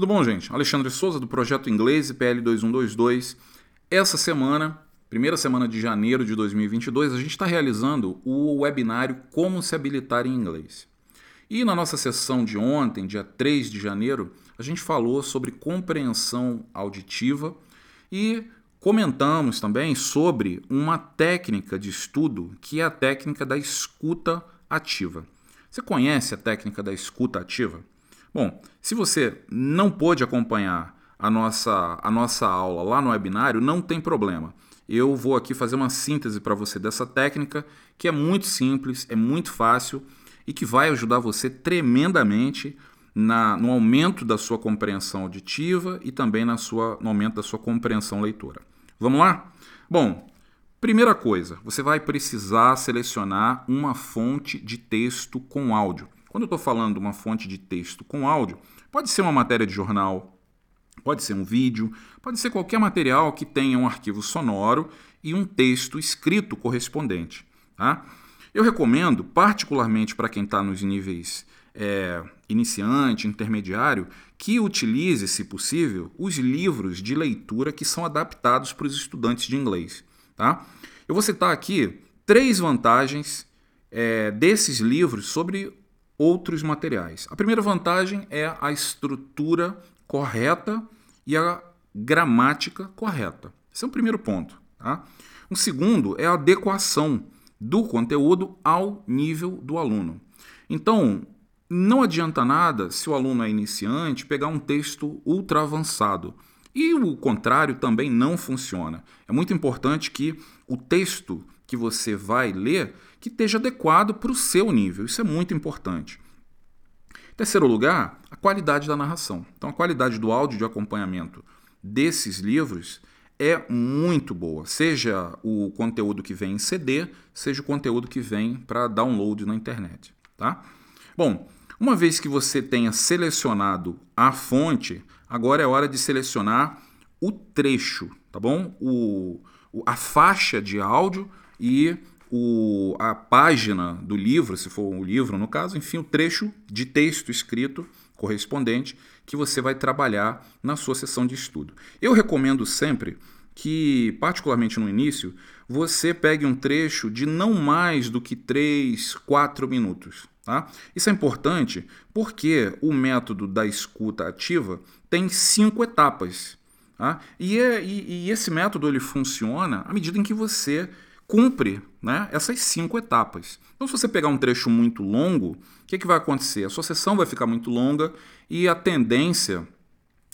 Tudo bom, gente? Alexandre Souza, do Projeto Inglês PL 2122. Essa semana, primeira semana de janeiro de 2022, a gente está realizando o webinário Como se habilitar em inglês. E na nossa sessão de ontem, dia 3 de janeiro, a gente falou sobre compreensão auditiva e comentamos também sobre uma técnica de estudo que é a técnica da escuta ativa. Você conhece a técnica da escuta ativa? Bom, se você não pôde acompanhar a nossa, a nossa aula lá no webinário, não tem problema. Eu vou aqui fazer uma síntese para você dessa técnica que é muito simples, é muito fácil e que vai ajudar você tremendamente na, no aumento da sua compreensão auditiva e também na sua, no aumento da sua compreensão leitora. Vamos lá? Bom, primeira coisa, você vai precisar selecionar uma fonte de texto com áudio. Quando eu estou falando de uma fonte de texto com áudio, pode ser uma matéria de jornal, pode ser um vídeo, pode ser qualquer material que tenha um arquivo sonoro e um texto escrito correspondente. Tá? Eu recomendo, particularmente para quem está nos níveis é, iniciante, intermediário, que utilize, se possível, os livros de leitura que são adaptados para os estudantes de inglês. Tá? Eu vou citar aqui três vantagens é, desses livros sobre outros materiais. A primeira vantagem é a estrutura correta e a gramática correta. Esse é o primeiro ponto. Tá? Um segundo é a adequação do conteúdo ao nível do aluno. Então, não adianta nada se o aluno é iniciante pegar um texto ultra avançado. E o contrário também não funciona. É muito importante que o texto que você vai ler que esteja adequado para o seu nível. Isso é muito importante. Terceiro lugar, a qualidade da narração. Então, a qualidade do áudio de acompanhamento desses livros é muito boa, seja o conteúdo que vem em CD, seja o conteúdo que vem para download na internet. Tá? Bom, uma vez que você tenha selecionado a fonte, agora é hora de selecionar o trecho, tá bom? O, a faixa de áudio e o, a página do livro, se for um livro no caso, enfim, o trecho de texto escrito correspondente que você vai trabalhar na sua sessão de estudo. Eu recomendo sempre que, particularmente no início, você pegue um trecho de não mais do que 3, 4 minutos. Tá? Isso é importante porque o método da escuta ativa tem cinco etapas. Tá? E, é, e, e esse método ele funciona à medida em que você cumpre né, essas cinco etapas. Então, se você pegar um trecho muito longo, o que, que vai acontecer? A sua sessão vai ficar muito longa e a tendência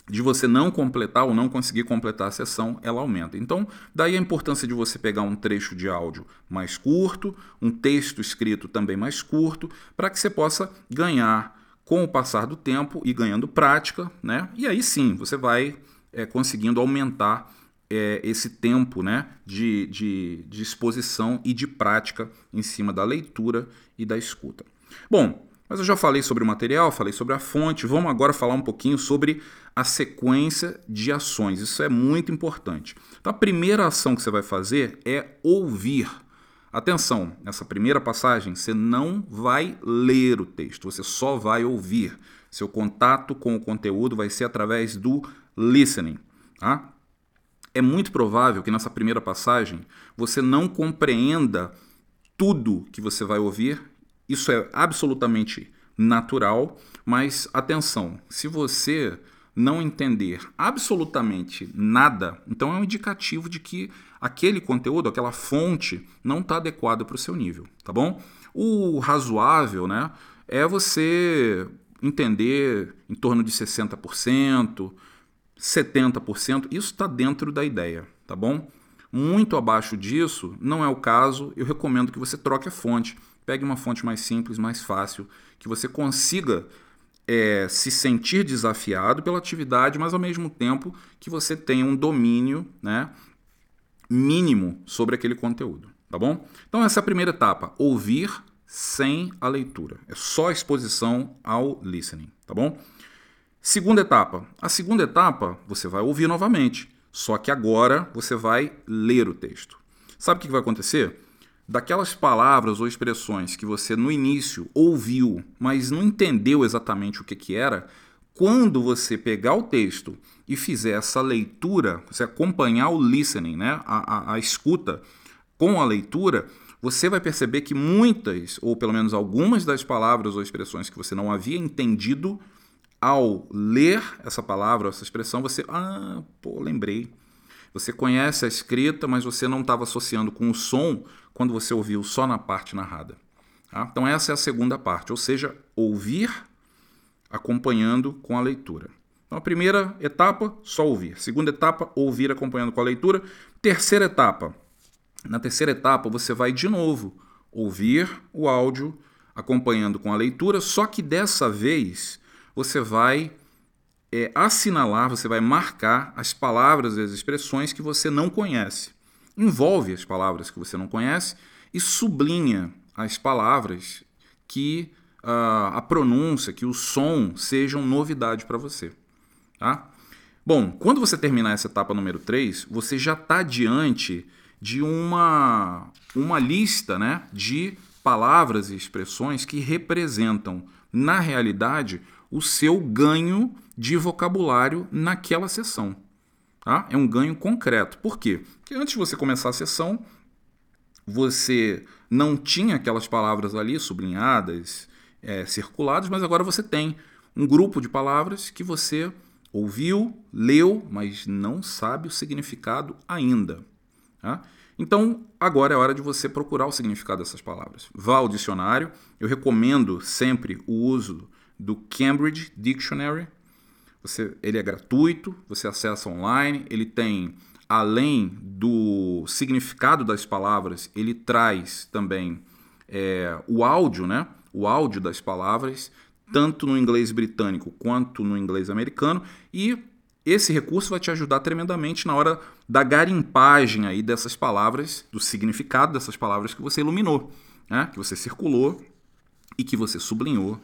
de você não completar ou não conseguir completar a sessão, ela aumenta. Então, daí a importância de você pegar um trecho de áudio mais curto, um texto escrito também mais curto, para que você possa ganhar com o passar do tempo e ganhando prática, né? E aí sim, você vai é, conseguindo aumentar é, esse tempo né, de, de, de exposição e de prática em cima da leitura e da escuta. Bom, mas eu já falei sobre o material, falei sobre a fonte, vamos agora falar um pouquinho sobre a sequência de ações. Isso é muito importante. Então, a primeira ação que você vai fazer é ouvir. Atenção, nessa primeira passagem você não vai ler o texto, você só vai ouvir. Seu contato com o conteúdo vai ser através do listening. Tá? É muito provável que nessa primeira passagem você não compreenda tudo que você vai ouvir. Isso é absolutamente natural, mas atenção, se você não entender absolutamente nada, então é um indicativo de que aquele conteúdo, aquela fonte, não está adequada para o seu nível, tá bom? O razoável, né, é você entender em torno de 60%, 70%, isso está dentro da ideia, tá bom? Muito abaixo disso, não é o caso, eu recomendo que você troque a fonte. Pegue uma fonte mais simples, mais fácil, que você consiga é, se sentir desafiado pela atividade, mas ao mesmo tempo que você tenha um domínio né, mínimo sobre aquele conteúdo, tá bom? Então essa é a primeira etapa, ouvir sem a leitura. É só exposição ao listening, tá bom? Segunda etapa. A segunda etapa você vai ouvir novamente, só que agora você vai ler o texto. Sabe o que vai acontecer? Daquelas palavras ou expressões que você no início ouviu, mas não entendeu exatamente o que, que era, quando você pegar o texto e fizer essa leitura, você acompanhar o listening, né, a, a, a escuta com a leitura, você vai perceber que muitas, ou pelo menos algumas das palavras ou expressões que você não havia entendido, ao ler essa palavra, essa expressão, você, ah, pô, lembrei. Você conhece a escrita, mas você não estava associando com o som quando você ouviu só na parte narrada. Tá? Então, essa é a segunda parte, ou seja, ouvir acompanhando com a leitura. Então, a primeira etapa, só ouvir. Segunda etapa, ouvir acompanhando com a leitura. Terceira etapa, na terceira etapa, você vai de novo ouvir o áudio acompanhando com a leitura, só que dessa vez você vai é, assinalar, você vai marcar as palavras e as expressões que você não conhece. Envolve as palavras que você não conhece e sublinha as palavras que uh, a pronúncia, que o som sejam novidade para você. Tá? Bom, quando você terminar essa etapa número 3, você já está diante de uma, uma lista né, de palavras e expressões que representam, na realidade, o seu ganho de vocabulário naquela sessão. Tá? É um ganho concreto. Por quê? Porque antes de você começar a sessão, você não tinha aquelas palavras ali sublinhadas, é, circuladas, mas agora você tem um grupo de palavras que você ouviu, leu, mas não sabe o significado ainda. Tá? Então, agora é hora de você procurar o significado dessas palavras. Vá ao dicionário. Eu recomendo sempre o uso do Cambridge Dictionary. Você, ele é gratuito, você acessa online, ele tem, além do significado das palavras, ele traz também é, o áudio, né? O áudio das palavras, tanto no inglês britânico quanto no inglês americano, e esse recurso vai te ajudar tremendamente na hora da garimpagem aí dessas palavras, do significado dessas palavras que você iluminou, né? que você circulou e que você sublinhou,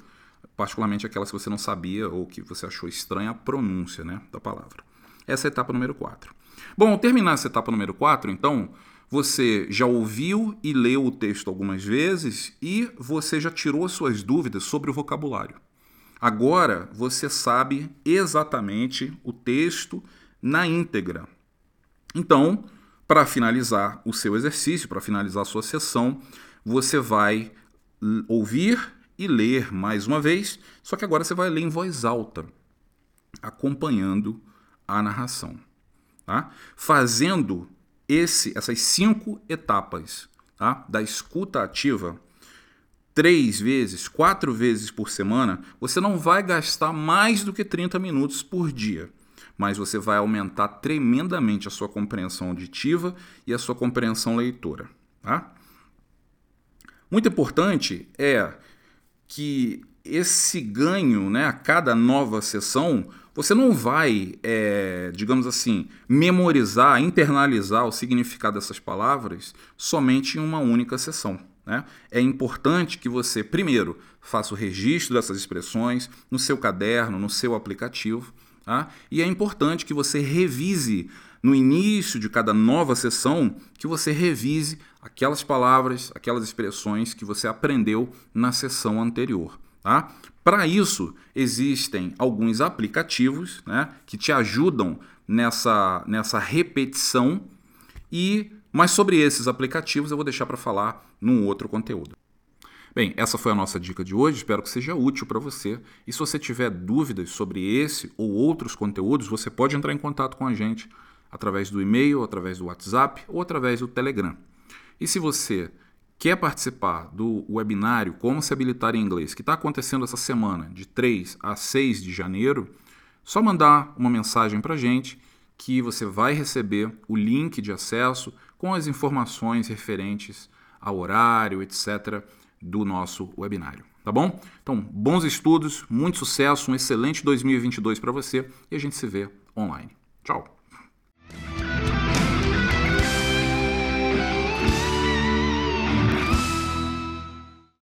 particularmente aquelas que você não sabia ou que você achou estranha a pronúncia né, da palavra. Essa é a etapa número 4. Bom, ao terminar essa etapa número 4, então, você já ouviu e leu o texto algumas vezes e você já tirou suas dúvidas sobre o vocabulário. Agora você sabe exatamente o texto na íntegra. Então, para finalizar o seu exercício, para finalizar a sua sessão, você vai ouvir e ler mais uma vez, só que agora você vai ler em voz alta, acompanhando a narração. Tá? Fazendo esse, essas cinco etapas tá? da escuta ativa, três vezes, quatro vezes por semana, você não vai gastar mais do que 30 minutos por dia. Mas você vai aumentar tremendamente a sua compreensão auditiva e a sua compreensão leitora. Tá? Muito importante é que esse ganho né, a cada nova sessão, você não vai, é, digamos assim, memorizar, internalizar o significado dessas palavras somente em uma única sessão. Né? É importante que você, primeiro, faça o registro dessas expressões no seu caderno, no seu aplicativo. Tá? E é importante que você revise no início de cada nova sessão, que você revise aquelas palavras, aquelas expressões que você aprendeu na sessão anterior. Tá? Para isso, existem alguns aplicativos né, que te ajudam nessa, nessa repetição e mas sobre esses aplicativos eu vou deixar para falar num outro conteúdo. Bem, essa foi a nossa dica de hoje, espero que seja útil para você. E se você tiver dúvidas sobre esse ou outros conteúdos, você pode entrar em contato com a gente através do e-mail, através do WhatsApp ou através do Telegram. E se você quer participar do webinário Como se habilitar em inglês, que está acontecendo essa semana, de 3 a 6 de janeiro, só mandar uma mensagem para a gente que você vai receber o link de acesso com as informações referentes ao horário, etc., do nosso webinário. Tá bom? Então, bons estudos, muito sucesso, um excelente 2022 para você e a gente se vê online. Tchau!